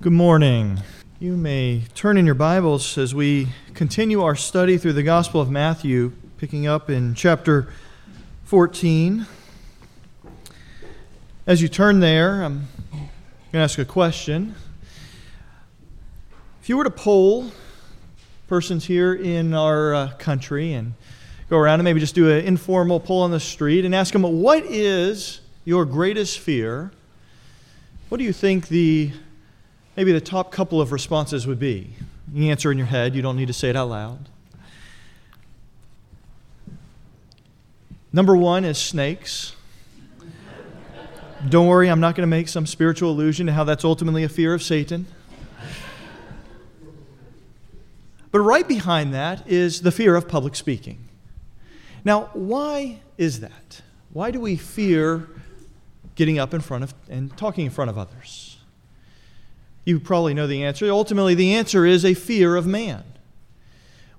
Good morning. You may turn in your Bibles as we continue our study through the Gospel of Matthew, picking up in chapter 14. As you turn there, I'm going to ask a question. If you were to poll persons here in our uh, country and go around and maybe just do an informal poll on the street and ask them, What is your greatest fear? What do you think the maybe the top couple of responses would be. You answer in your head, you don't need to say it out loud. Number one is snakes. Don't worry, I'm not going to make some spiritual allusion to how that's ultimately a fear of Satan. But right behind that is the fear of public speaking. Now, why is that? Why do we fear getting up in front of and talking in front of others? You probably know the answer. Ultimately, the answer is a fear of man.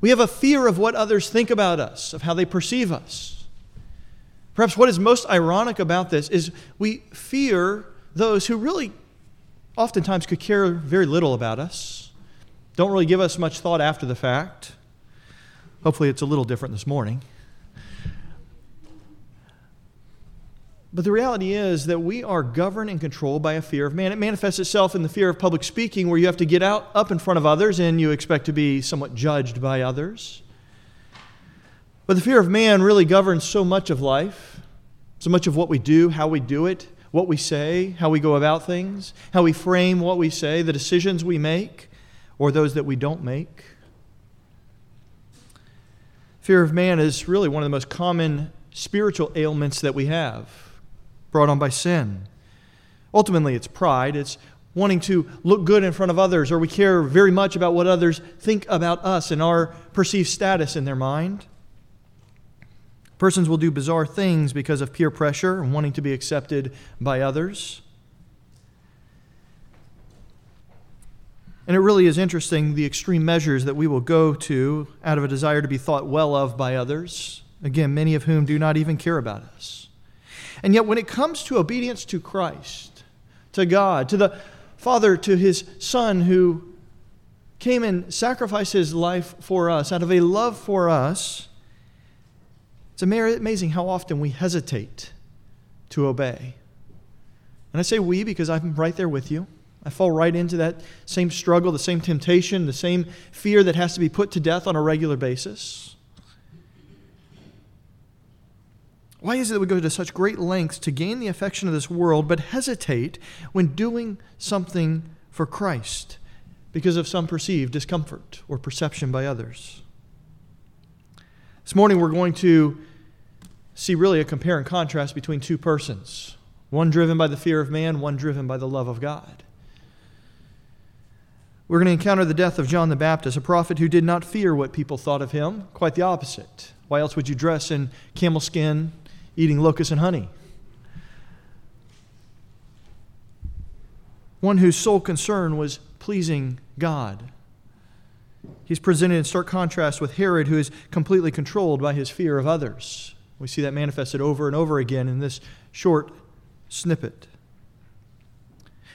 We have a fear of what others think about us, of how they perceive us. Perhaps what is most ironic about this is we fear those who really oftentimes could care very little about us, don't really give us much thought after the fact. Hopefully, it's a little different this morning. But the reality is that we are governed and controlled by a fear of man. It manifests itself in the fear of public speaking, where you have to get out up in front of others and you expect to be somewhat judged by others. But the fear of man really governs so much of life, so much of what we do, how we do it, what we say, how we go about things, how we frame what we say, the decisions we make, or those that we don't make. Fear of man is really one of the most common spiritual ailments that we have brought on by sin. Ultimately, it's pride. It's wanting to look good in front of others, or we care very much about what others think about us and our perceived status in their mind. Persons will do bizarre things because of peer pressure and wanting to be accepted by others. And it really is interesting the extreme measures that we will go to out of a desire to be thought well of by others, again, many of whom do not even care about us. And yet, when it comes to obedience to Christ, to God, to the Father, to his Son who came and sacrificed his life for us out of a love for us, it's amazing how often we hesitate to obey. And I say we because I'm right there with you. I fall right into that same struggle, the same temptation, the same fear that has to be put to death on a regular basis. Why is it that we go to such great lengths to gain the affection of this world, but hesitate when doing something for Christ because of some perceived discomfort or perception by others? This morning, we're going to see really a compare and contrast between two persons one driven by the fear of man, one driven by the love of God. We're going to encounter the death of John the Baptist, a prophet who did not fear what people thought of him, quite the opposite. Why else would you dress in camel skin eating locusts and honey. One whose sole concern was pleasing God. He's presented in stark contrast with Herod, who is completely controlled by his fear of others. We see that manifested over and over again in this short snippet.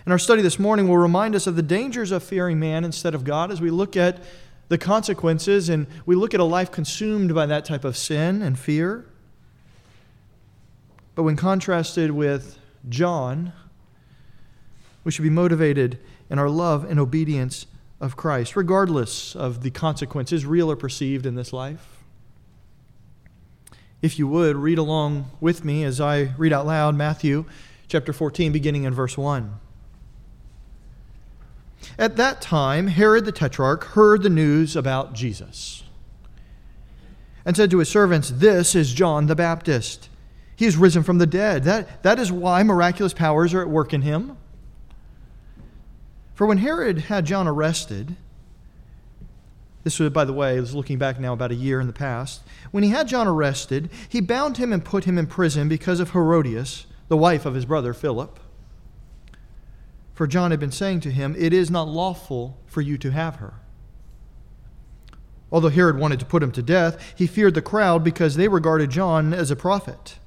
And our study this morning will remind us of the dangers of fearing man instead of God as we look at the consequences and we look at a life consumed by that type of sin and fear. But when contrasted with John, we should be motivated in our love and obedience of Christ, regardless of the consequences, real or perceived, in this life. If you would, read along with me as I read out loud Matthew chapter 14, beginning in verse 1. At that time, Herod the Tetrarch heard the news about Jesus and said to his servants, This is John the Baptist. He is risen from the dead. That, that is why miraculous powers are at work in him. For when Herod had John arrested, this was, by the way, is looking back now about a year in the past. When he had John arrested, he bound him and put him in prison because of Herodias, the wife of his brother Philip. For John had been saying to him, It is not lawful for you to have her. Although Herod wanted to put him to death, he feared the crowd because they regarded John as a prophet.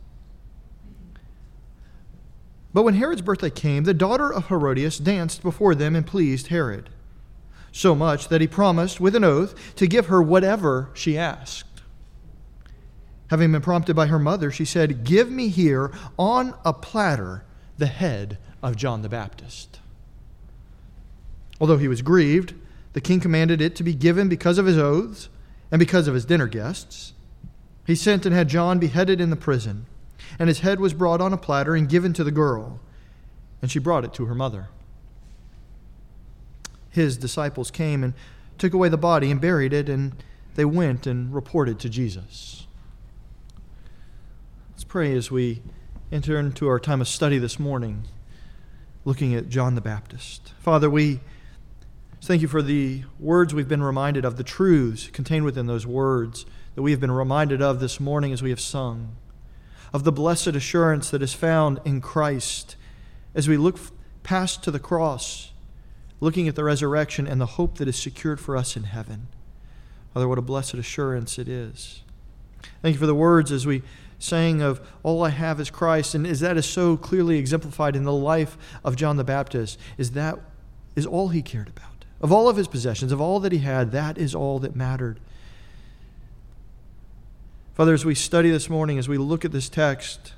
But when Herod's birthday came, the daughter of Herodias danced before them and pleased Herod, so much that he promised with an oath to give her whatever she asked. Having been prompted by her mother, she said, Give me here on a platter the head of John the Baptist. Although he was grieved, the king commanded it to be given because of his oaths and because of his dinner guests. He sent and had John beheaded in the prison, and his head was brought on a platter and given to the girl, and she brought it to her mother. His disciples came and took away the body and buried it, and they went and reported to Jesus. Let's pray as we enter into our time of study this morning, looking at John the Baptist. Father, we thank you for the words we've been reminded of, the truths contained within those words that we have been reminded of this morning as we have sung, of the blessed assurance that is found in Christ as we look past to the cross, looking at the resurrection and the hope that is secured for us in heaven. Father, what a blessed assurance it is. Thank you for the words as we saying of all I have is Christ, and is that is so clearly exemplified in the life of John the Baptist, is that is all he cared about. Of all of his possessions, of all that he had, that is all that mattered. Father, as we study this morning, as we look at this text,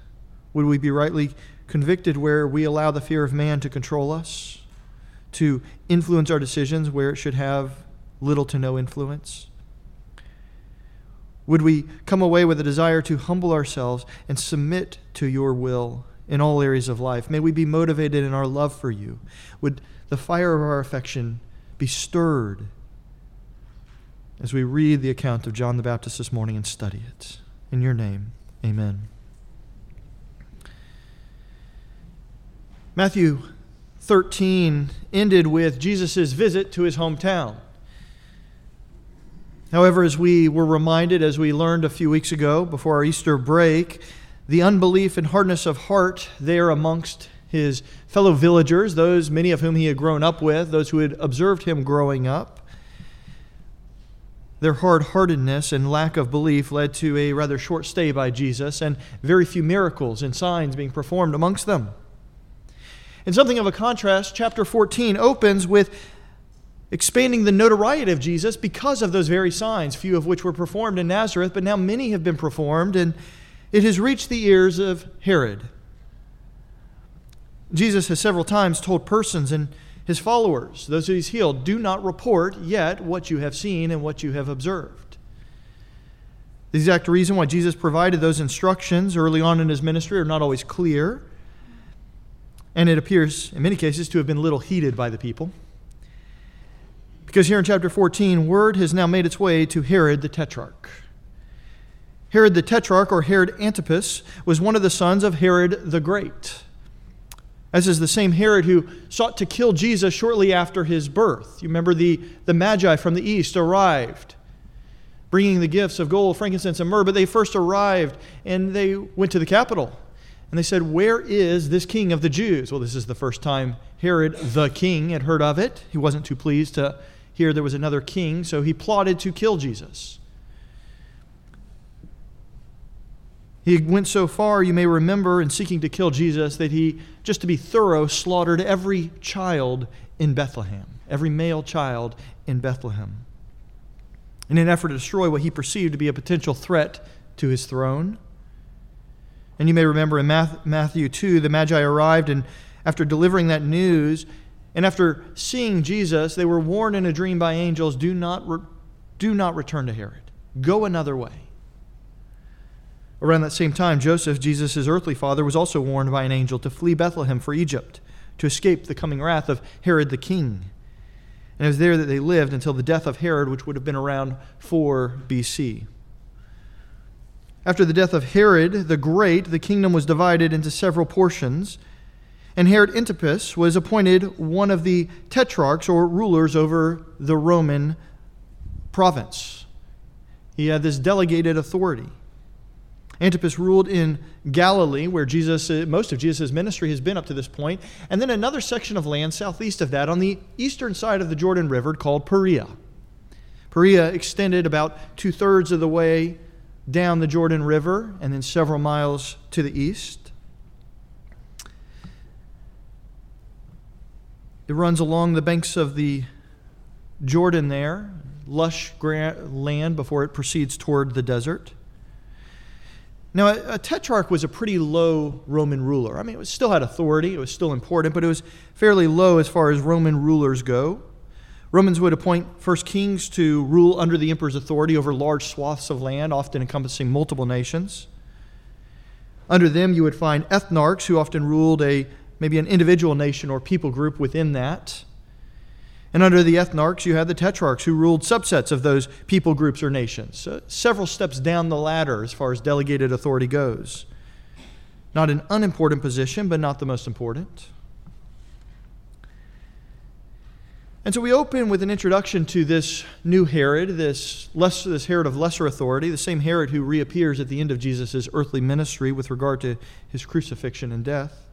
would we be rightly convicted where we allow the fear of man to control us, to influence our decisions where it should have little to no influence? Would we come away with a desire to humble ourselves and submit to your will in all areas of life? May we be motivated in our love for you. Would the fire of our affection be stirred as we read the account of John the Baptist this morning and study it? In your name, amen. Matthew 13 ended with Jesus' visit to his hometown. However, as we were reminded, as we learned a few weeks ago before our Easter break, the unbelief and hardness of heart there amongst his fellow villagers, those many of whom he had grown up with, those who had observed him growing up, their hard heartedness and lack of belief led to a rather short stay by Jesus and very few miracles and signs being performed amongst them. In something of a contrast, chapter 14 opens with expanding the notoriety of Jesus because of those very signs, few of which were performed in Nazareth, but now many have been performed, and it has reached the ears of Herod. Jesus has several times told persons and his followers, those who he's healed, do not report yet what you have seen and what you have observed. The exact reason why Jesus provided those instructions early on in his ministry are not always clear, and it appears, in many cases, to have been little heeded by the people. Because here in chapter 14, word has now made its way to Herod the Tetrarch. Herod the Tetrarch, or Herod Antipas, was one of the sons of Herod the Great, as is the same Herod who sought to kill Jesus shortly after his birth. You remember the, the Magi from the east arrived, bringing the gifts of gold, frankincense, and myrrh, but they first arrived and they went to the capital. And they said, Where is this king of the Jews? Well, this is the first time Herod the king had heard of it. He wasn't too pleased to hear there was another king, so he plotted to kill Jesus. He went so far, you may remember, in seeking to kill Jesus, that he, just to be thorough, slaughtered every child in Bethlehem, every male child in Bethlehem, in an effort to destroy what he perceived to be a potential threat to his throne. And you may remember in Matthew 2, the Magi arrived, and after delivering that news, and after seeing Jesus, they were warned in a dream by angels do not, re- do not return to Herod. Go another way. Around that same time, Joseph, Jesus' earthly father, was also warned by an angel to flee Bethlehem for Egypt to escape the coming wrath of Herod the king. And it was there that they lived until the death of Herod, which would have been around 4 BC. After the death of Herod the Great, the kingdom was divided into several portions and Herod Antipas was appointed one of the tetrarchs or rulers over the Roman province. He had this delegated authority. Antipas ruled in Galilee, where Jesus, uh, most of Jesus' ministry has been up to this point, and then another section of land southeast of that on the eastern side of the Jordan River called Perea. Perea extended about two thirds of the way down the Jordan River and then several miles to the east. It runs along the banks of the Jordan there, lush land before it proceeds toward the desert. Now, a, a, tetrarch was a pretty low Roman ruler. I mean, it still had authority, it was still important, but it was fairly low as far as Roman rulers go. Romans would appoint first kings to rule under the emperor's authority over large swaths of land, often encompassing multiple nations. Under them, you would find ethnarchs who often ruled a maybe an individual nation or people group within that. And under the ethnarchs, you had the tetrarchs who ruled subsets of those people groups or nations, several steps down the ladder as far as delegated authority goes. Not an unimportant position, but not the most important. And so we open with an introduction to this new Herod, this, less, this Herod of lesser authority, the same Herod who reappears at the end of Jesus' earthly ministry with regard to his crucifixion and death.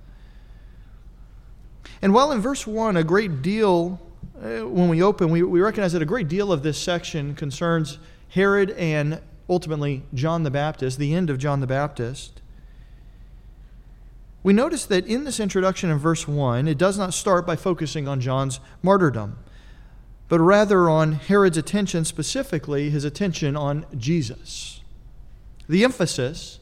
And while in verse 1, a great deal, Uh, when we open, we, we recognize that a great deal of this section concerns Herod and ultimately John the Baptist, the end of John the Baptist. We notice that in this introduction in verse 1, it does not start by focusing on John's martyrdom, but rather on Herod's attention, specifically his attention on Jesus. The emphasis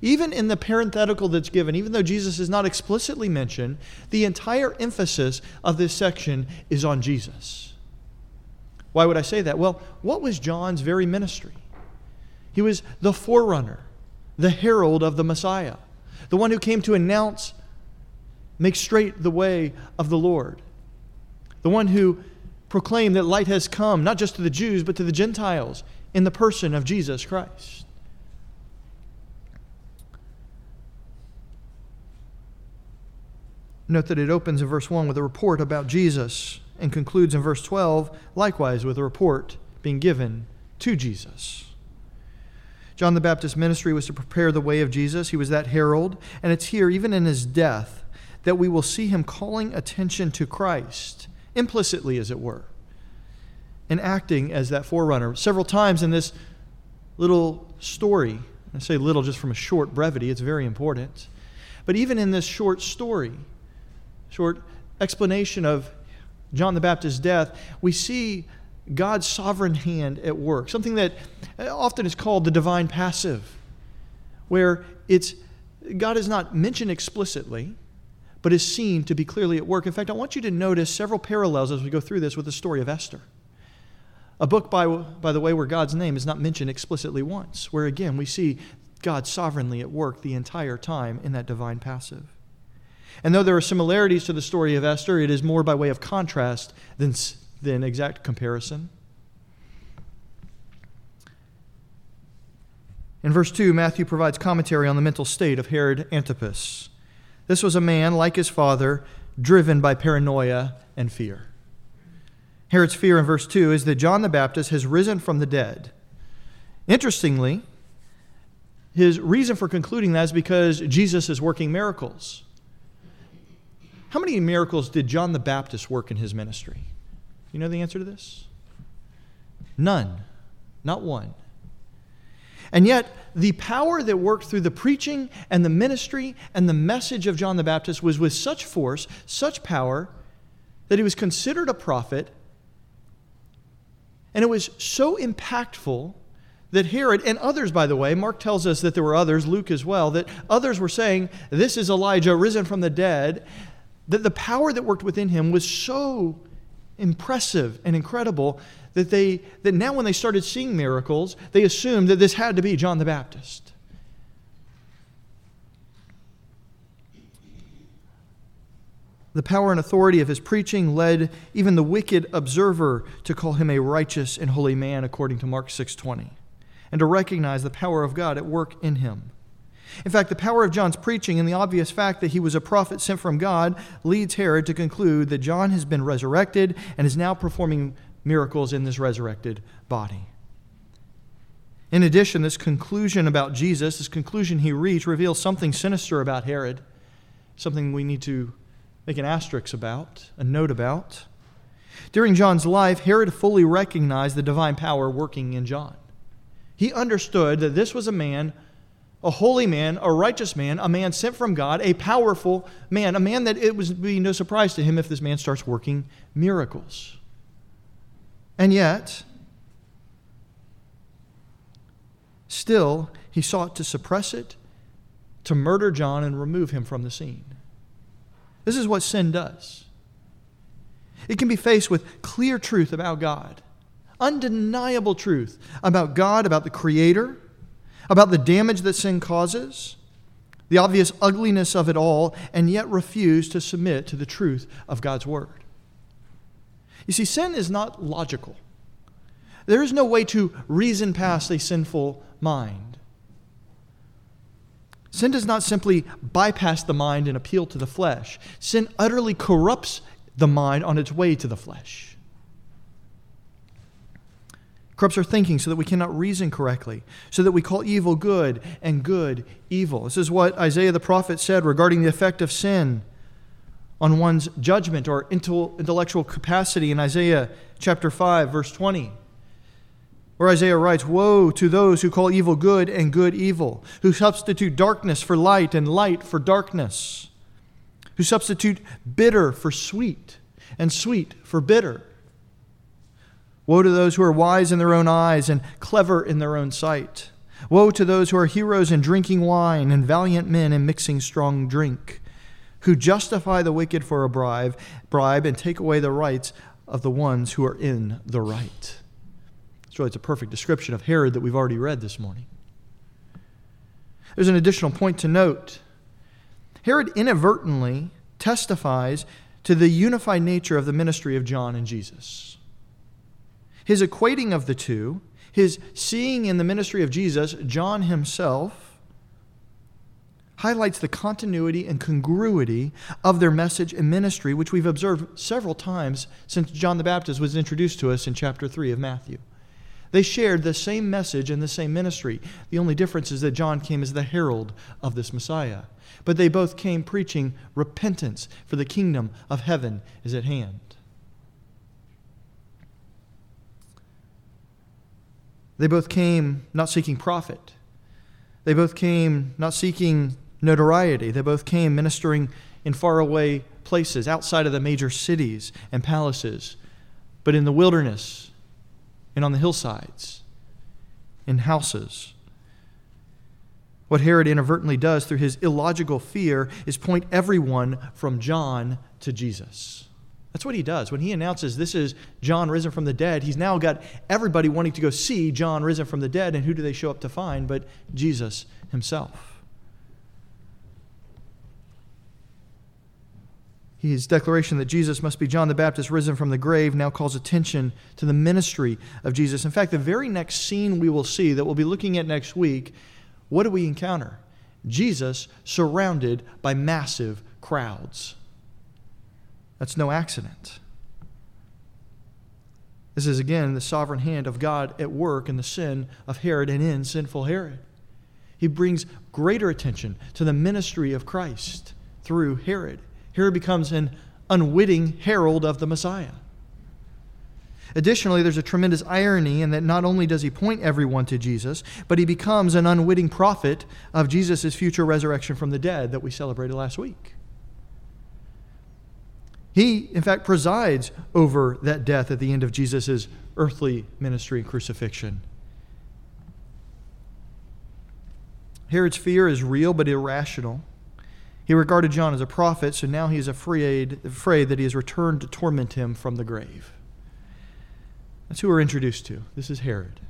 even in the parenthetical that's given, even though Jesus is not explicitly mentioned, the entire emphasis of this section is on Jesus. Why would I say that? Well, what was John's very ministry? He was the forerunner, the herald of the Messiah, the one who came to announce, make straight the way of the Lord, the one who proclaimed that light has come, not just to the Jews, but to the Gentiles in the person of Jesus Christ. Note that it opens in verse 1 with a report about Jesus and concludes in verse 12, likewise, with a report being given to Jesus. John the Baptist's ministry was to prepare the way of Jesus. He was that herald. And it's here, even in his death, that we will see him calling attention to Christ, implicitly, as it were, and acting as that forerunner. Several times in this little story, I say little just from a short brevity, it's very important. But even in this short story, short explanation of John the Baptist's death, we see God's sovereign hand at work, something that often is called the divine passive, where it's God is not mentioned explicitly, but is seen to be clearly at work. In fact, I want you to notice several parallels as we go through this with the story of Esther. A book, by, by the way, where God's name is not mentioned explicitly once, where again we see God sovereignly at work the entire time in that divine passive. And though there are similarities to the story of Esther, it is more by way of contrast than, than exact comparison. In verse 2, Matthew provides commentary on the mental state of Herod Antipas. This was a man, like his father, driven by paranoia and fear. Herod's fear in verse 2 is that John the Baptist has risen from the dead. Interestingly, his reason for concluding that is because Jesus is working miracles. How many miracles did John the Baptist work in his ministry? You know the answer to this? None. Not one. And yet, the power that worked through the preaching and the ministry and the message of John the Baptist was with such force, such power, that he was considered a prophet. And it was so impactful that Herod, and others, by the way, Mark tells us that there were others, Luke as well, that others were saying, This is Elijah risen from the dead that the power that worked within him was so impressive and incredible that they that now when they started seeing miracles they assumed that this had to be John the Baptist The power and authority of his preaching led even the wicked observer to call him a righteous and holy man according to Mark 6:20 and to recognize the power of God at work in him. In fact, the power of John's preaching and the obvious fact that he was a prophet sent from God leads Herod to conclude that John has been resurrected and is now performing miracles in this resurrected body. In addition, this conclusion about Jesus, this conclusion he reached, reveals something sinister about Herod, something we need to make an asterisk about, a note about. During John's life, Herod fully recognized the divine power working in John. He understood that this was a man a holy man, a righteous man, a man sent from God, a powerful man, a man that it would be no surprise to him if this man starts working miracles. And yet, still, he sought to suppress it, to murder John, and remove him from the scene. This is what sin does. It can be faced with clear truth about God, undeniable truth about God, about the Creator, about the damage that sin causes, the obvious ugliness of it all, and yet refuse to submit to the truth of God's Word. You see, sin is not logical. There is no way to reason past a sinful mind. Sin does not simply bypass the mind and appeal to the flesh. Sin utterly corrupts the mind on its way to the flesh. Corrupts our thinking so that we cannot reason correctly, so that we call evil good and good evil. This is what Isaiah the prophet said regarding the effect of sin on one's judgment or intellectual capacity in Isaiah chapter 5, verse 20. Where Isaiah writes, Woe to those who call evil good and good evil, who substitute darkness for light and light for darkness, who substitute bitter for sweet and sweet for bitter. Woe to those who are wise in their own eyes and clever in their own sight. Woe to those who are heroes in drinking wine and valiant men in mixing strong drink, who justify the wicked for a bribe, bribe and take away the rights of the ones who are in the right. It's really it's a perfect description of Herod that we've already read this morning. There's an additional point to note. Herod inadvertently testifies to the unified nature of the ministry of John and Jesus. His equating of the two, his seeing in the ministry of Jesus John himself, highlights the continuity and congruity of their message and ministry, which we've observed several times since John the Baptist was introduced to us in chapter 3 of Matthew. They shared the same message and the same ministry. The only difference is that John came as the herald of this Messiah. But they both came preaching repentance, for the kingdom of heaven is at hand. They both came not seeking profit. They both came not seeking notoriety. They both came ministering in faraway places outside of the major cities and palaces, but in the wilderness and on the hillsides, in houses. What Herod inadvertently does through his illogical fear is point everyone from John to Jesus. That's what he does. When he announces this is John risen from the dead, he's now got everybody wanting to go see John risen from the dead. And who do they show up to find but Jesus himself? His declaration that Jesus must be John the Baptist risen from the grave now calls attention to the ministry of Jesus. In fact, the very next scene we will see that we'll be looking at next week, what do we encounter? Jesus surrounded by massive crowds. That's no accident. This is again the sovereign hand of God at work in the sin of Herod and in sinful Herod. He brings greater attention to the ministry of Christ through Herod. Herod becomes an unwitting herald of the Messiah. Additionally, there's a tremendous irony in that not only does he point everyone to Jesus, but he becomes an unwitting prophet of Jesus' future resurrection from the dead that we celebrated last week. He, in fact, presides over that death at the end of Jesus' earthly ministry and crucifixion. Herod's fear is real but irrational. He regarded John as a prophet, so now he is afraid, afraid that he has returned to torment him from the grave. That's who we're introduced to. This is Herod.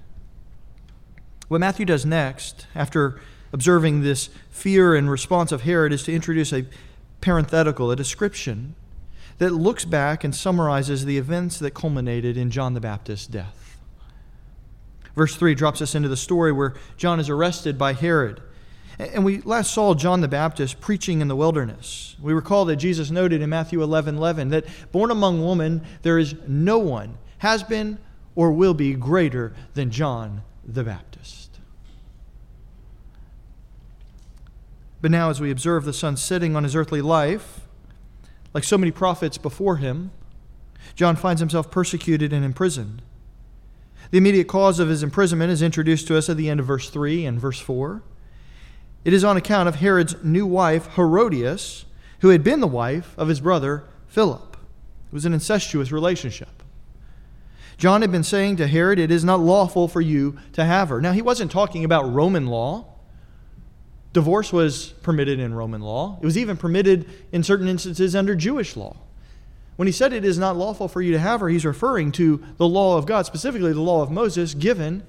What Matthew does next, after observing this fear and response of Herod, is to introduce a parenthetical, a description that looks back and summarizes the events that culminated in John the Baptist's death. Verse 3 drops us into the story where John is arrested by Herod. And we last saw John the Baptist preaching in the wilderness. We recall that Jesus noted in Matthew 11 11 that born among women, there is no one, has been, or will be greater than John the Baptist. But now, as we observe the sun setting on his earthly life, like so many prophets before him, John finds himself persecuted and imprisoned. The immediate cause of his imprisonment is introduced to us at the end of verse 3 and verse 4. it is on account of Herod's new wife, Herodias, who had been the wife of his brother Philip. It was an incestuous relationship. John had been saying to Herod, It is not lawful for you to have her. Now, he wasn't talking about Roman law. Divorce was permitted in Roman law, it was even permitted in certain instances under Jewish law. When he said it is not lawful for you to have her, he's referring to the law of God, specifically the law of Moses given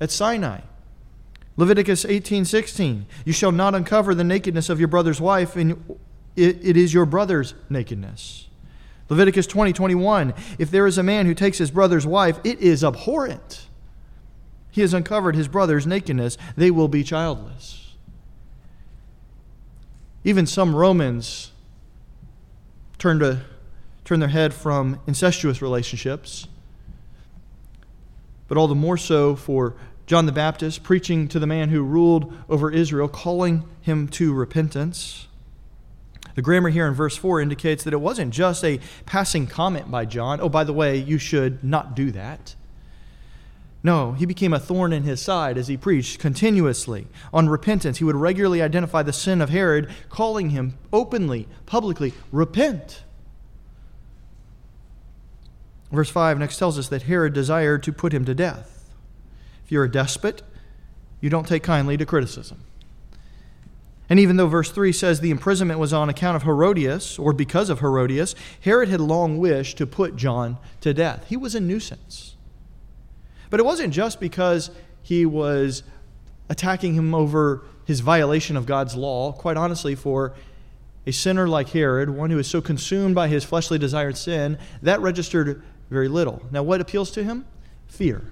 at Sinai. Leviticus 18:16 You shall not uncover the nakedness of your brother's wife and it, it is your brother's nakedness. Leviticus 20, If there is a man who takes his brother's wife, it is abhorrent. He has uncovered his brother's nakedness. They will be childless. Even some Romans turned, to, turn their head from incestuous relationships, but all the more so for John the Baptist preaching to the man who ruled over Israel, calling him to repentance. The grammar here in verse 4 indicates that it wasn't just a passing comment by John. Oh, by the way, you should not do that. No, he became a thorn in his side as he preached continuously on repentance. He would regularly identify the sin of Herod, calling him openly, publicly, repent. Verse 5 next tells us that Herod desired to put him to death. If you're a despot, you don't take kindly to criticism. And even though verse 3 says the imprisonment was on account of Herodias, or because of Herodias, Herod had long wished to put John to death. He was a nuisance. But it wasn't just because he was attacking him over his violation of God's law. Quite honestly, for a sinner like Herod, one who is so consumed by his fleshly desired sin, that registered very little. Now, what appeals to him? Fear.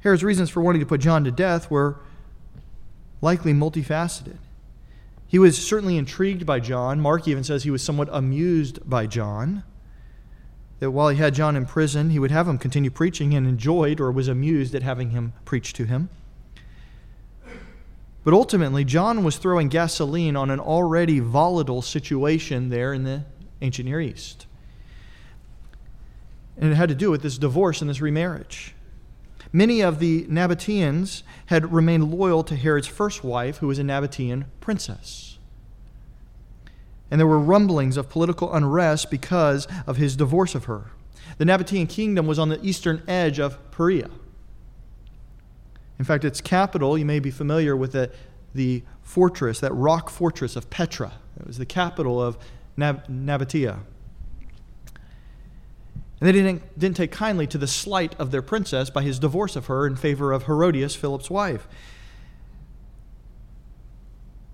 Herod's reasons for wanting to put John to death were likely multifaceted. He was certainly intrigued by John. Mark even says he was somewhat amused by John. That while he had John in prison, he would have him continue preaching and enjoyed or was amused at having him preach to him. But ultimately, John was throwing gasoline on an already volatile situation there in the ancient Near East. And it had to do with this divorce and this remarriage. Many of the Nabateans had remained loyal to Herod's first wife, who was a Nabatean princess. And there were rumblings of political unrest because of his divorce of her. The Nabatean kingdom was on the eastern edge of Perea. In fact, its capital, you may be familiar with the, the fortress, that rock fortress of Petra. It was the capital of Nab- Nabatea. And they didn't, didn't take kindly to the slight of their princess by his divorce of her in favor of Herodias, Philip's wife.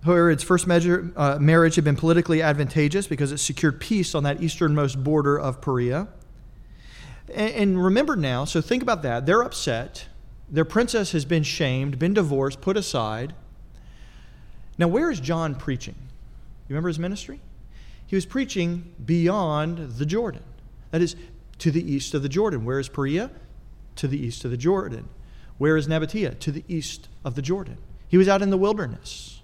Herod's first measure, uh, marriage had been politically advantageous because it secured peace on that easternmost border of Perea. And, and remember now, so think about that. They're upset. Their princess has been shamed, been divorced, put aside. Now, where is John preaching? You remember his ministry? He was preaching beyond the Jordan. That is, to the east of the Jordan. Where is Perea? To the east of the Jordan. Where is Nabatea? To the east of the Jordan. He was out in the wilderness.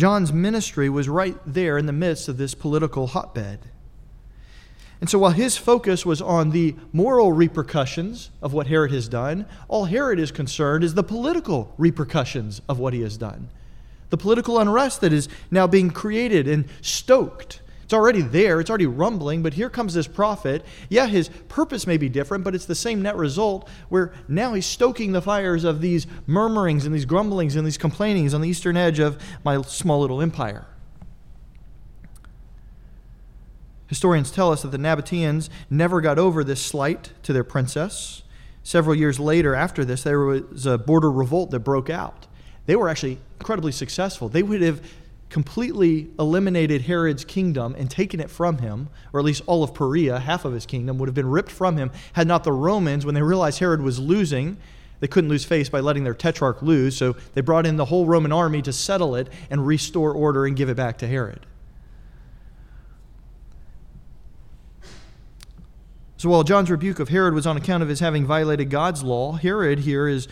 John's ministry was right there in the midst of this political hotbed. And so while his focus was on the moral repercussions of what Herod has done, all Herod is concerned is the political repercussions of what he has done. The political unrest that is now being created and stoked it's already there, it's already rumbling, but here comes this prophet. Yeah, his purpose may be different, but it's the same net result where now he's stoking the fires of these murmurings and these grumblings and these complainings on the eastern edge of my small little empire. Historians tell us that the Nabateans never got over this slight to their princess. Several years later, after this, there was a border revolt that broke out. They were actually incredibly successful. They would have completely eliminated Herod's kingdom and taken it from him, or at least all of Perea, half of his kingdom, would have been ripped from him had not the Romans, when they realized Herod was losing, they couldn't lose face by letting their tetrarch lose, so they brought in the whole Roman army to settle it and restore order and give it back to Herod. So while John's rebuke of Herod was on account of his having violated God's law, Herod here is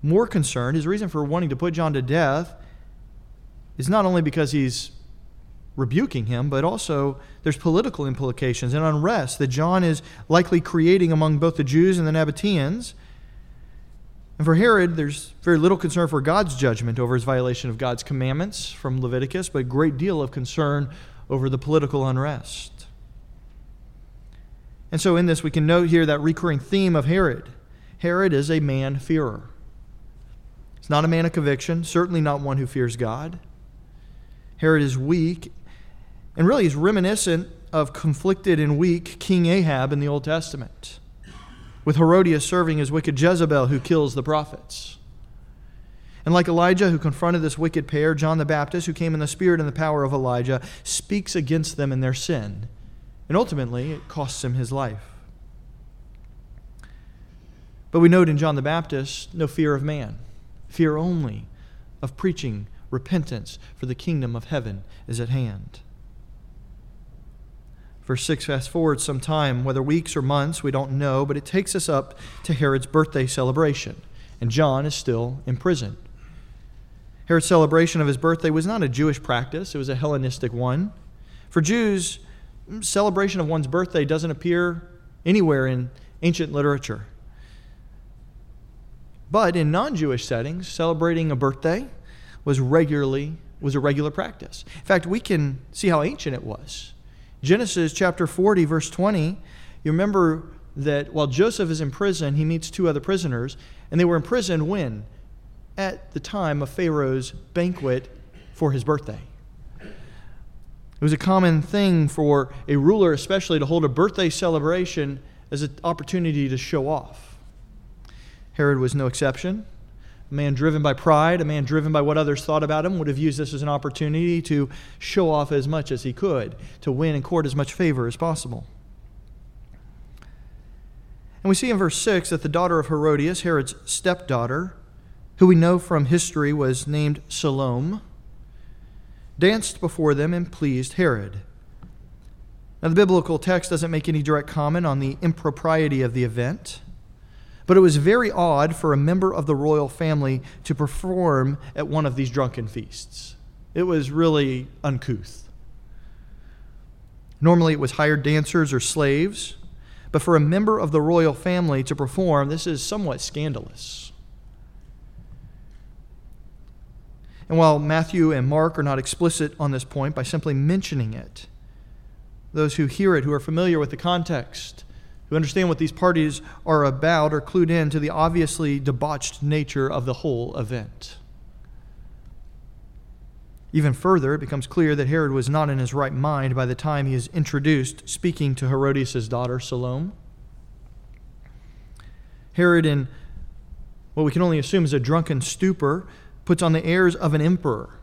more concerned. His reason for wanting to put John to death is not only because he's rebuking him, but also there's political implications and unrest that John is likely creating among both the Jews and the Nabateans. And for Herod, there's very little concern for God's judgment over his violation of God's commandments from Leviticus, but a great deal of concern over the political unrest. And so, in this, we can note here that recurring theme of Herod. Herod is a man-fearer. He's not a man of conviction, certainly not one who fears God. Herod is weak, and really is reminiscent of conflicted and weak King Ahab in the Old Testament with Herodias serving as wicked Jezebel who kills the prophets. And like Elijah, who confronted this wicked pair, John the Baptist, who came in the spirit and the power of Elijah, speaks against them in their sin. And ultimately, it costs him his life. But we note in John the Baptist no fear of man, fear only of preaching repentance, for the kingdom of heaven is at hand. Verse 6 fast forward some time, whether weeks or months, we don't know, but it takes us up to Herod's birthday celebration, and John is still in prison. Herod's celebration of his birthday was not a Jewish practice, it was a Hellenistic one. For Jews, mm, celebration of one's birthday doesn't appear anywhere in ancient literature. But in non Jewish settings, celebrating a birthday was regularly was a regular practice. In fact, we can see how ancient it was. Genesis chapter 40, verse 20, you remember that while Joseph is in prison, he meets two other prisoners, and they were in prison when? At the time of Pharaoh's banquet for his birthday. It was a common thing for a ruler, especially, to hold a birthday celebration as an opportunity to show off. Herod was no exception. A man driven by pride, a man driven by what others thought about him, would have used this as an opportunity to show off as much as he could, to win and court as much favor as possible. And we see in verse 6 that the daughter of Herodias, Herod's stepdaughter, who we know from history was named Salome, danced before them and pleased Herod. Now, the biblical text doesn't make any direct comment on the impropriety of the event. But it was very odd for a member of the royal family to perform at one of these drunken feasts. It was really uncouth. Normally, it was hired dancers or slaves, but for a member of the royal family to perform, this is somewhat scandalous. And while Matthew and Mark are not explicit on this point by simply mentioning it, those who hear it, who are familiar with the context, who understand what these parties are about are clued in to the obviously debauched nature of the whole event. Even further, it becomes clear that Herod was not in his right mind by the time he is introduced speaking to Herodias' daughter, Salome. Herod, in what we can only assume is a drunken stupor, puts on the airs of an emperor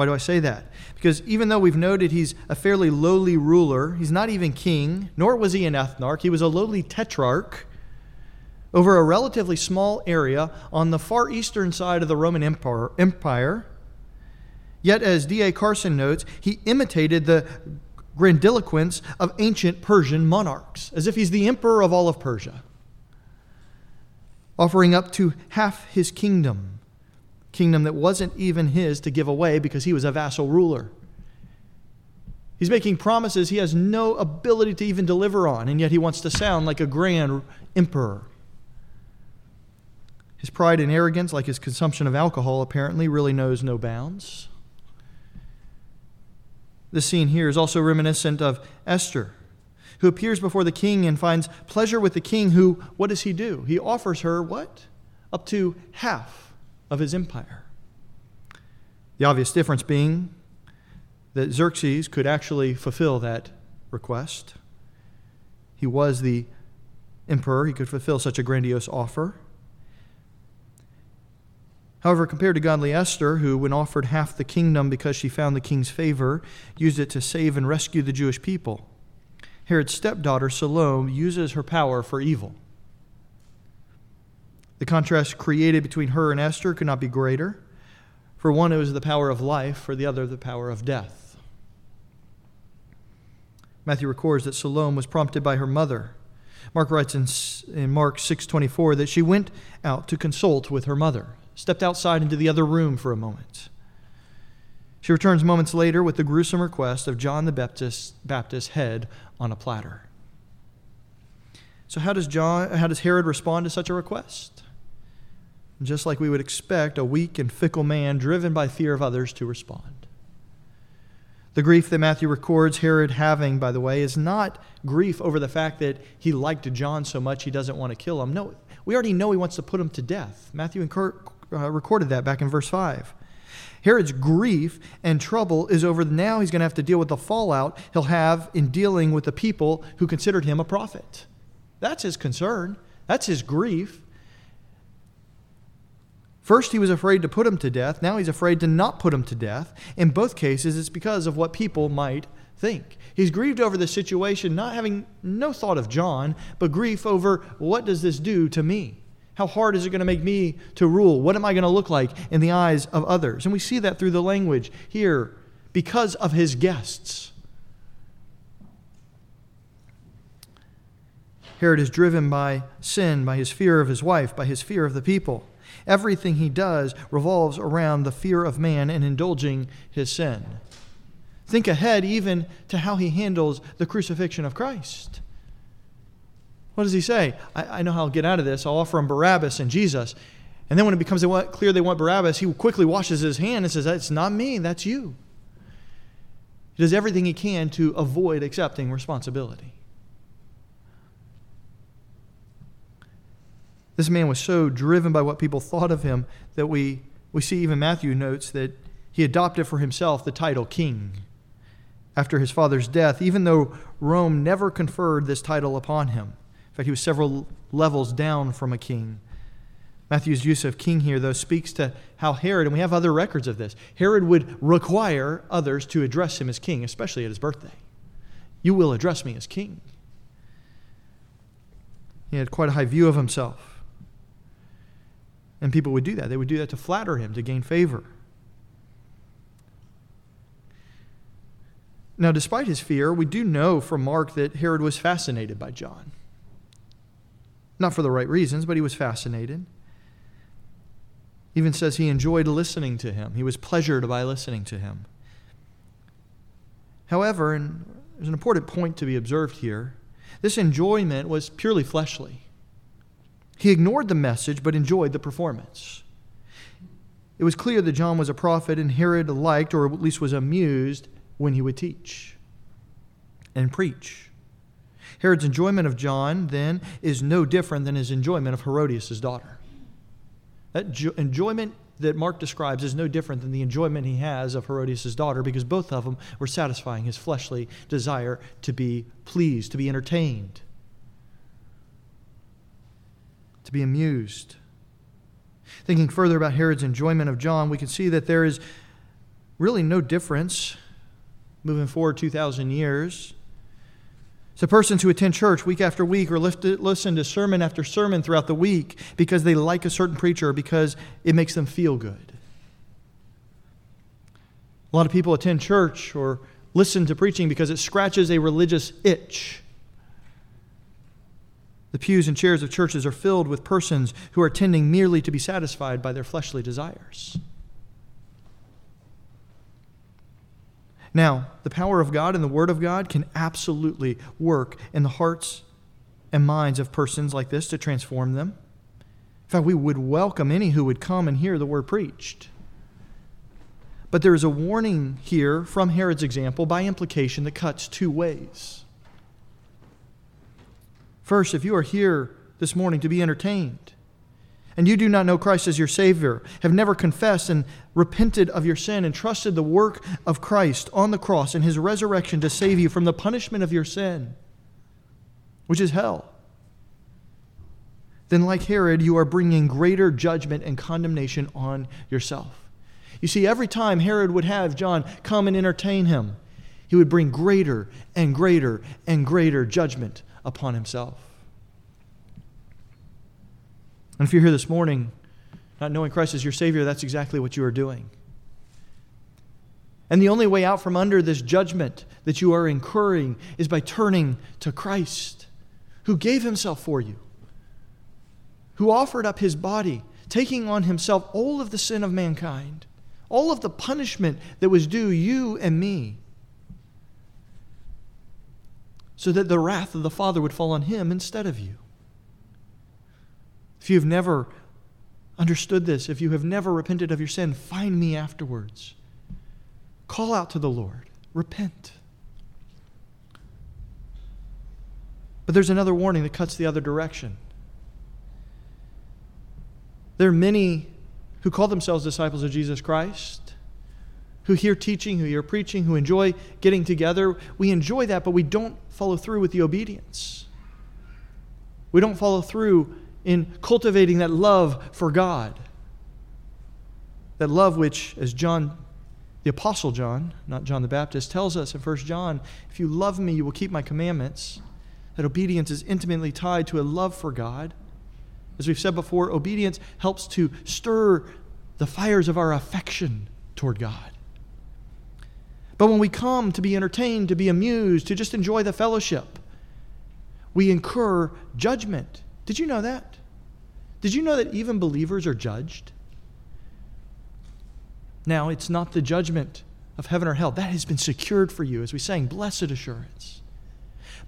why do I say that? Because even though we've noted he's a fairly lowly ruler, he's not even king, nor was he an ethnarch, he was a lowly tetrarch over a relatively small area on the far eastern side of the Roman Empire. Yet, as D.A. Carson notes, he imitated the grandiloquence of ancient Persian monarchs, as if he's the emperor of all of Persia, offering up to half his kingdom kingdom that wasn't even his to give away because he was a vassal ruler. He's making promises he has no ability to even deliver on, and yet he wants to sound like a grand emperor. His pride and arrogance, like his consumption of alcohol, apparently really knows no bounds. This scene here is also reminiscent of Esther, who appears before the king and finds pleasure with the king, who, what does he do? He offers her what? Up to half of his empire. The obvious difference being that Xerxes could actually fulfill that request. He was the emperor, he could fulfill such a grandiose offer. However, compared to godly Esther, who, when offered half the kingdom because she found the king's favor, used it to save and rescue the Jewish people, Herod's stepdaughter, Salome, uses her power for evil. The contrast created between her and Esther could not be greater. For one, it was the power of life, for the other, the power of death. Matthew records that Salome was prompted by her mother. Mark writes in, in Mark 6:24 that she went out to consult with her mother, stepped outside into the other room for a moment. She returns moments later with the gruesome request of John the Baptist, Baptist's head on a platter. So how does John how does Herod respond to such a request? Just like we would expect a weak and fickle man driven by fear of others to respond. The grief that Matthew records Herod having, by the way, is not grief over the fact that he liked John so much he doesn't want to kill him. No, we already know he wants to put him to death. Matthew and Kurt uh, recorded that back in verse 5. Herod's grief and trouble is over. Now he's going to have to deal with the fallout he'll have in dealing with the people who considered him a prophet. That's his concern. That's his grief. First, he was afraid to put him to death. Now he's afraid to not put him to death. In both cases, it's because of what people might think. He's grieved over the situation, not having no thought of John, but grief over what does this do to me? How hard is it going to make me to rule? What am I going to look like in the eyes of others? And we see that through the language here because of his guests. Herod is driven by sin, by his fear of his wife, by his fear of the people. Everything he does revolves around the fear of man and indulging his sin. Think ahead even to how he handles the crucifixion of Christ. What does he say? I, I know how I'll get out of this. I'll offer him Barabbas and Jesus. And then when it becomes clear they want Barabbas, he quickly washes his hand and says, It's not me, that's you. He does everything he can to avoid accepting responsibility. This man was so driven by what people thought of him that we, we see even Matthew notes that he adopted for himself the title king after his father's death, even though Rome never conferred this title upon him. In fact, he was several levels down from a king. Matthew's use of king here, though, speaks to how Herod, and we have other records of this, Herod would require others to address him as king, especially at his birthday. You will address me as king. He had quite a high view of himself. And people would do that. They would do that to flatter him, to gain favor. Now, despite his fear, we do know from Mark that Herod was fascinated by John. Not for the right reasons, but he was fascinated. Even says he enjoyed listening to him. He was pleasured by listening to him. However, and there's an important point to be observed here, this enjoyment was purely fleshly. He ignored the message but enjoyed the performance. It was clear that John was a prophet, and Herod liked, or at least was amused, when he would teach and preach. Herod's enjoyment of John, then, is no different than his enjoyment of Herodias' daughter. That jo- enjoyment that Mark describes is no different than the enjoyment he has of Herodias' daughter because both of them were satisfying his fleshly desire to be pleased, to be entertained, to be amused. Thinking further about Herod's enjoyment of John, we can see that there is really no difference moving forward 2,000 years so, persons who attend church week after week or listen to sermon after sermon throughout the week because they like a certain preacher because it makes them feel good. A lot of people attend church or listen to preaching because it scratches a religious itch. The pews and chairs of churches are filled with persons who are attending merely to be satisfied by their fleshly desires. Now, the power of God and the Word of God can absolutely work in the hearts and minds of persons like this to transform them. In fact, we would welcome any who would come and hear the Word preached. But there is a warning here from Herod's example by implication that cuts two ways. First, if you are here this morning to be entertained, and you do not know Christ as your Savior, have never confessed and repented of your sin, and trusted the work of Christ on the cross and his resurrection to save you from the punishment of your sin, which is hell, then, like Herod, you are bringing greater judgment and condemnation on yourself. You see, every time Herod would have John come and entertain him, he would bring greater and greater and greater judgment upon himself. And if you're here this morning, not knowing Christ as your Savior, that's exactly what you are doing. And the only way out from under this judgment that you are incurring is by turning to Christ, who gave himself for you, who offered up his body, taking on himself all of the sin of mankind, all of the punishment that was due you and me, so that the wrath of the Father would fall on him instead of you. If you've never understood this, if you have never repented of your sin, find me afterwards. Call out to the Lord, repent. But there's another warning that cuts the other direction. There are many who call themselves disciples of Jesus Christ, who hear teaching, who hear preaching, who enjoy getting together. We enjoy that, but we don't follow through with the obedience. We don't follow through in cultivating that love for God. That love which, as John, the Apostle John, not John the Baptist, tells us in 1 John, if you love me, you will keep my commandments. That obedience is intimately tied to a love for God. As we've said before, obedience helps to stir the fires of our affection toward God. But when we come to be entertained, to be amused, to just enjoy the fellowship, we incur judgment. Did you know that? Did you know that even believers are judged? Now, it's not the judgment of heaven or hell. That has been secured for you, as we sang, blessed assurance.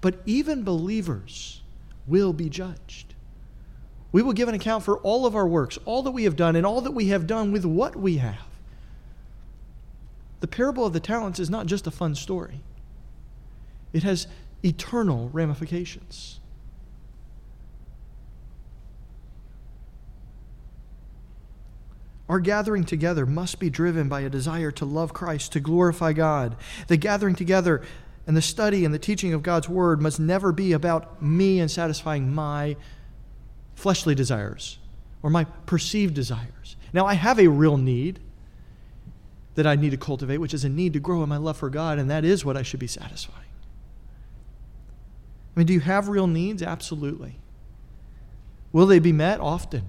But even believers will be judged. We will give an account for all of our works, all that we have done, and all that we have done with what we have. The parable of the talents is not just a fun story, it has eternal ramifications. Our gathering together must be driven by a desire to love Christ, to glorify God. The gathering together and the study and the teaching of God's Word must never be about me and satisfying my fleshly desires or my perceived desires. Now, I have a real need that I need to cultivate, which is a need to grow in my love for God, and that is what I should be satisfying. I mean, do you have real needs? Absolutely. Will they be met? Often.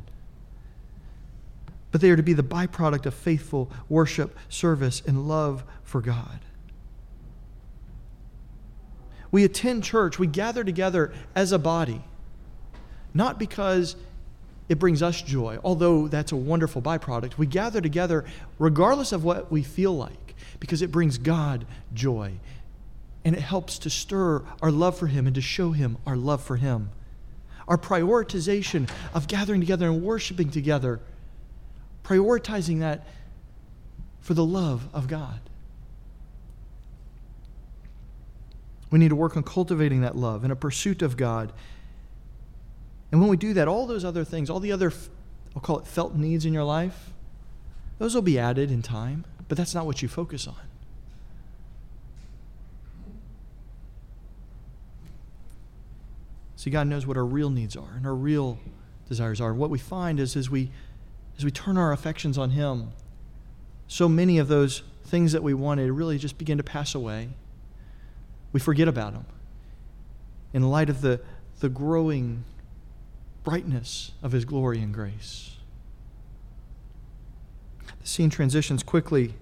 But they are to be the byproduct of faithful worship, service, and love for God. We attend church, we gather together as a body, not because it brings us joy, although that's a wonderful byproduct. We gather together regardless of what we feel like because it brings God joy and it helps to stir our love for Him and to show Him our love for Him. Our prioritization of gathering together and worshiping together, prioritizing that for the love of God. We need to work on cultivating that love in a pursuit of God. And when we do that, all those other things, all the other, I'll call it felt needs in your life, those will be added in time, but that's not what you focus on. See, God knows what our real needs are and our real desires are. What we find is as we, as we turn our affections on Him, so many of those things that we wanted really just begin to pass away. We forget about them in light of the, the growing brightness of His glory and grace. The scene transitions quickly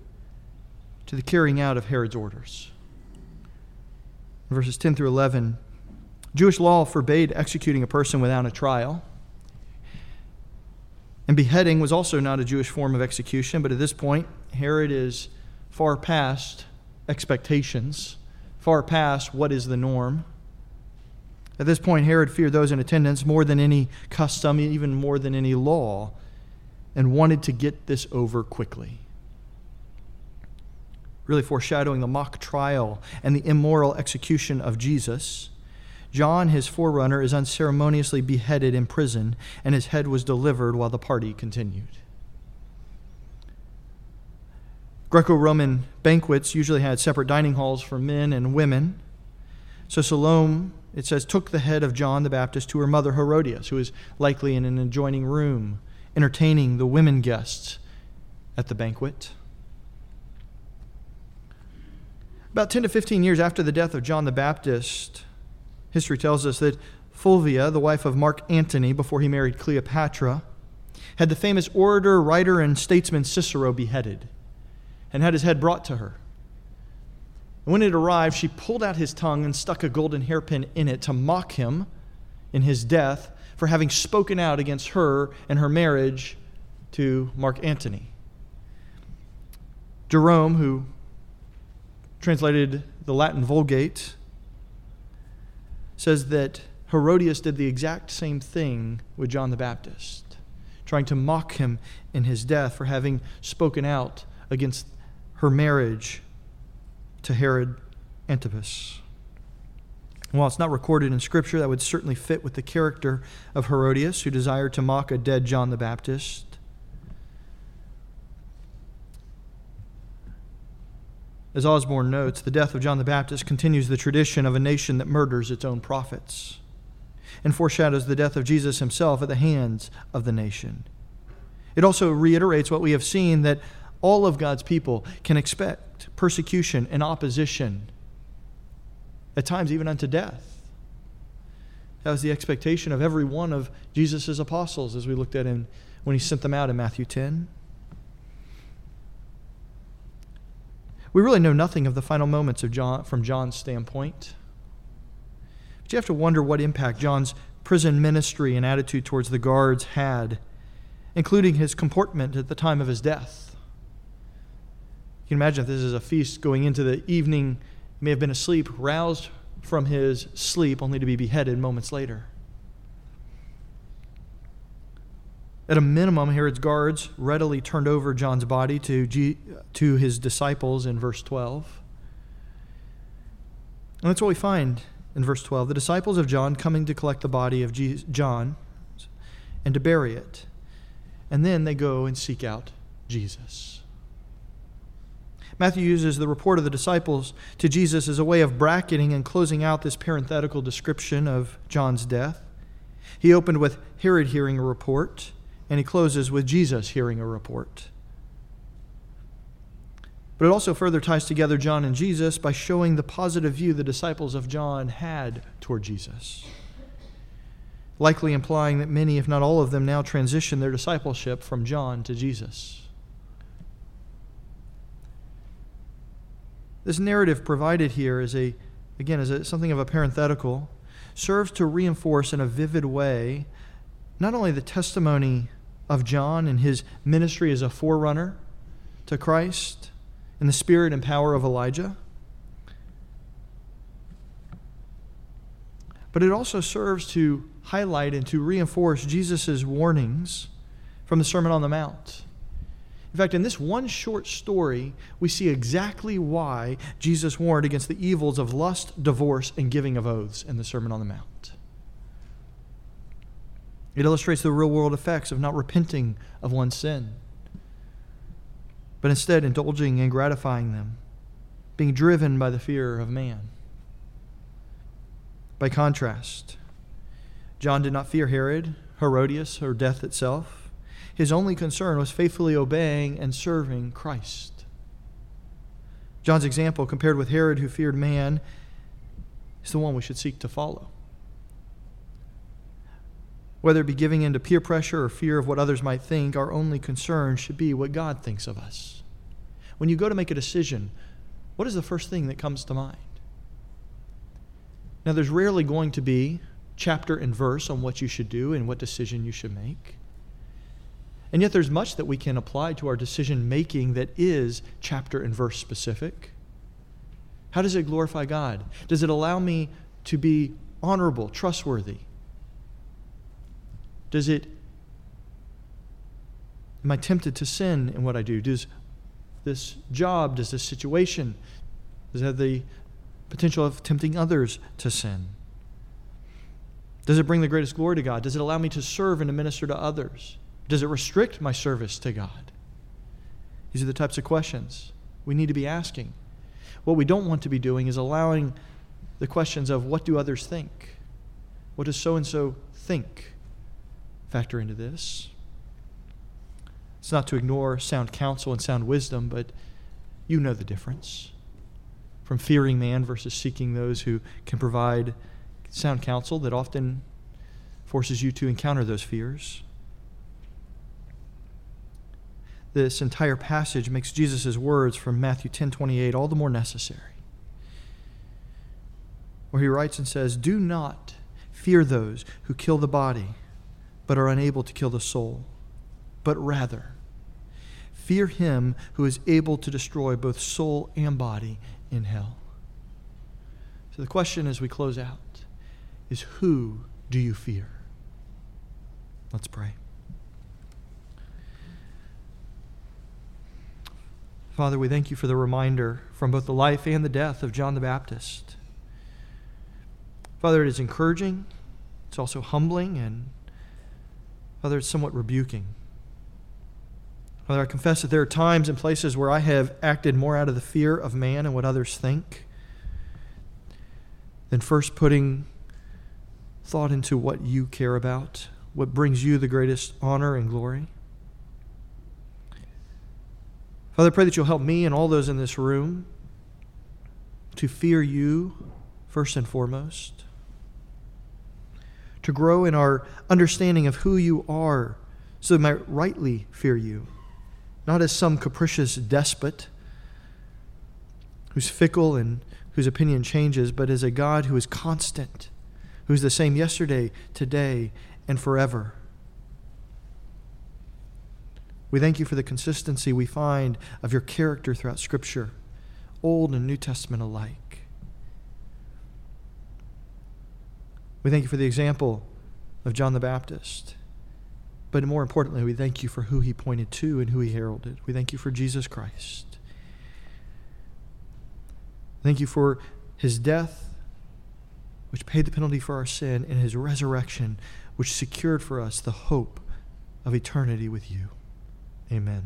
to the carrying out of Herod's orders. Verses 10 through 11, Jewish law forbade executing a person without a trial. And beheading was also not a Jewish form of execution, but at this point, Herod is far past expectations, far past what is the norm. At this point, Herod feared those in attendance more than any custom, even more than any law, and wanted to get this over quickly. Really foreshadowing the mock trial and the immoral execution of Jesus. John, his forerunner, is unceremoniously beheaded in prison, and his head was delivered while the party continued. Greco Roman banquets usually had separate dining halls for men and women. So Salome, it says, took the head of John the Baptist to her mother Herodias, who was likely in an adjoining room, entertaining the women guests at the banquet. About 10 to 15 years after the death of John the Baptist, History tells us that Fulvia, the wife of Mark Antony before he married Cleopatra, had the famous orator, writer, and statesman Cicero beheaded and had his head brought to her. When it arrived, she pulled out his tongue and stuck a golden hairpin in it to mock him in his death for having spoken out against her and her marriage to Mark Antony. Jerome, who translated the Latin Vulgate, says that Herodias did the exact same thing with John the Baptist, trying to mock him in his death for having spoken out against her marriage to Herod Antipas. While it's not recorded in Scripture, that would certainly fit with the character of Herodias, who desired to mock a dead John the Baptist. As Osborne notes, the death of John the Baptist continues the tradition of a nation that murders its own prophets and foreshadows the death of Jesus himself at the hands of the nation. It also reiterates what we have seen that all of God's people can expect persecution and opposition, at times even unto death. That was the expectation of every one of Jesus' apostles as we looked at him when he sent them out in Matthew 10. We really know nothing of the final moments of John from John's standpoint. But you have to wonder what impact John's prison ministry and attitude towards the guards had, including his comportment at the time of his death. Can imagine if this is a feast going into the evening, may have been asleep, roused from his sleep, only to be beheaded moments later. At a minimum, Herod's guards readily turned over John's body to, G- to his disciples in verse 12. And that's what we find in verse 12. The disciples of John coming to collect the body of John and to bury it. And then they go and seek out Jesus. Matthew uses the report of the disciples to Jesus as a way of bracketing and closing out this parenthetical description of John's death. He opened with Herod hearing a report and he closes with Jesus hearing a report. But it also further ties together John and Jesus by showing the positive view the disciples of John had toward Jesus, likely implying that many, if not all of them, now transition their discipleship from John to Jesus. This narrative provided here is a, again, is a, something of a parenthetical, serves to reinforce in a vivid way not only the testimony of John and his ministry as a forerunner to Christ and the spirit and power of Elijah. But it also serves to highlight and to reinforce Jesus' warnings from the Sermon on the Mount. In fact, in this one short story, we see exactly why Jesus warned against the evils of lust, divorce, and giving of oaths in the Sermon on the Mount. It illustrates the real world effects of not repenting of one's sin, but instead indulging and gratifying them, being driven by the fear of man. By contrast, John did not fear Herod, Herodias, or death itself. His only concern was faithfully obeying and serving Christ. John's example, compared with Herod, who feared man, is the one we should seek to follow whether it be giving in to peer pressure or fear of what others might think, our only concern should be what God thinks of us. When you go to make a decision, what is the first thing that comes to mind? Now, there's rarely going to be chapter and verse on what you should do and what decision you should make. And yet, there's much that we can apply to our decision making that is chapter and verse specific. How does it glorify God? Does it allow me to be honorable, trustworthy? Does it, am I tempted to sin in what I do? Does this job, does this situation, does it have the potential of tempting others to sin? Does it bring the greatest glory to God? Does it allow me to serve and to minister to others? Does it restrict my service to God? These are the types of questions we need to be asking. What we don't want to be doing is allowing the questions of what do others think? What does so and so think? factor into this. It's not to ignore sound counsel and sound wisdom, but you know the difference from fearing man versus seeking those who can provide sound counsel that often forces you to encounter those fears. This entire passage makes Jesus' words from Matthew 10:28 all the more necessary. Where he writes and says, "Do not fear those who kill the body, but are unable to kill the soul, but rather fear him who is able to destroy both soul and body in hell. So the question as we close out is who do you fear? Let's pray. Father, we thank you for the reminder from both the life and the death of John the Baptist. Father, it is encouraging, it's also humbling, and Father, it's somewhat rebuking. Father, I confess that there are times and places where I have acted more out of the fear of man and what others think than first putting thought into what you care about, what brings you the greatest honor and glory. Father, I pray that you'll help me and all those in this room to fear you first and foremost, to grow in our understanding of who you are so that we might rightly fear you, not as some capricious despot who's fickle and whose opinion changes, but as a God who is constant, who's the same yesterday, today, and forever. We thank you for the consistency we find of your character throughout Scripture, Old and New Testament alike. We thank you for the example of John the Baptist. But more importantly, we thank you for who he pointed to and who he heralded. We thank you for Jesus Christ. Thank you for his death, which paid the penalty for our sin, and his resurrection, which secured for us the hope of eternity with you. Amen.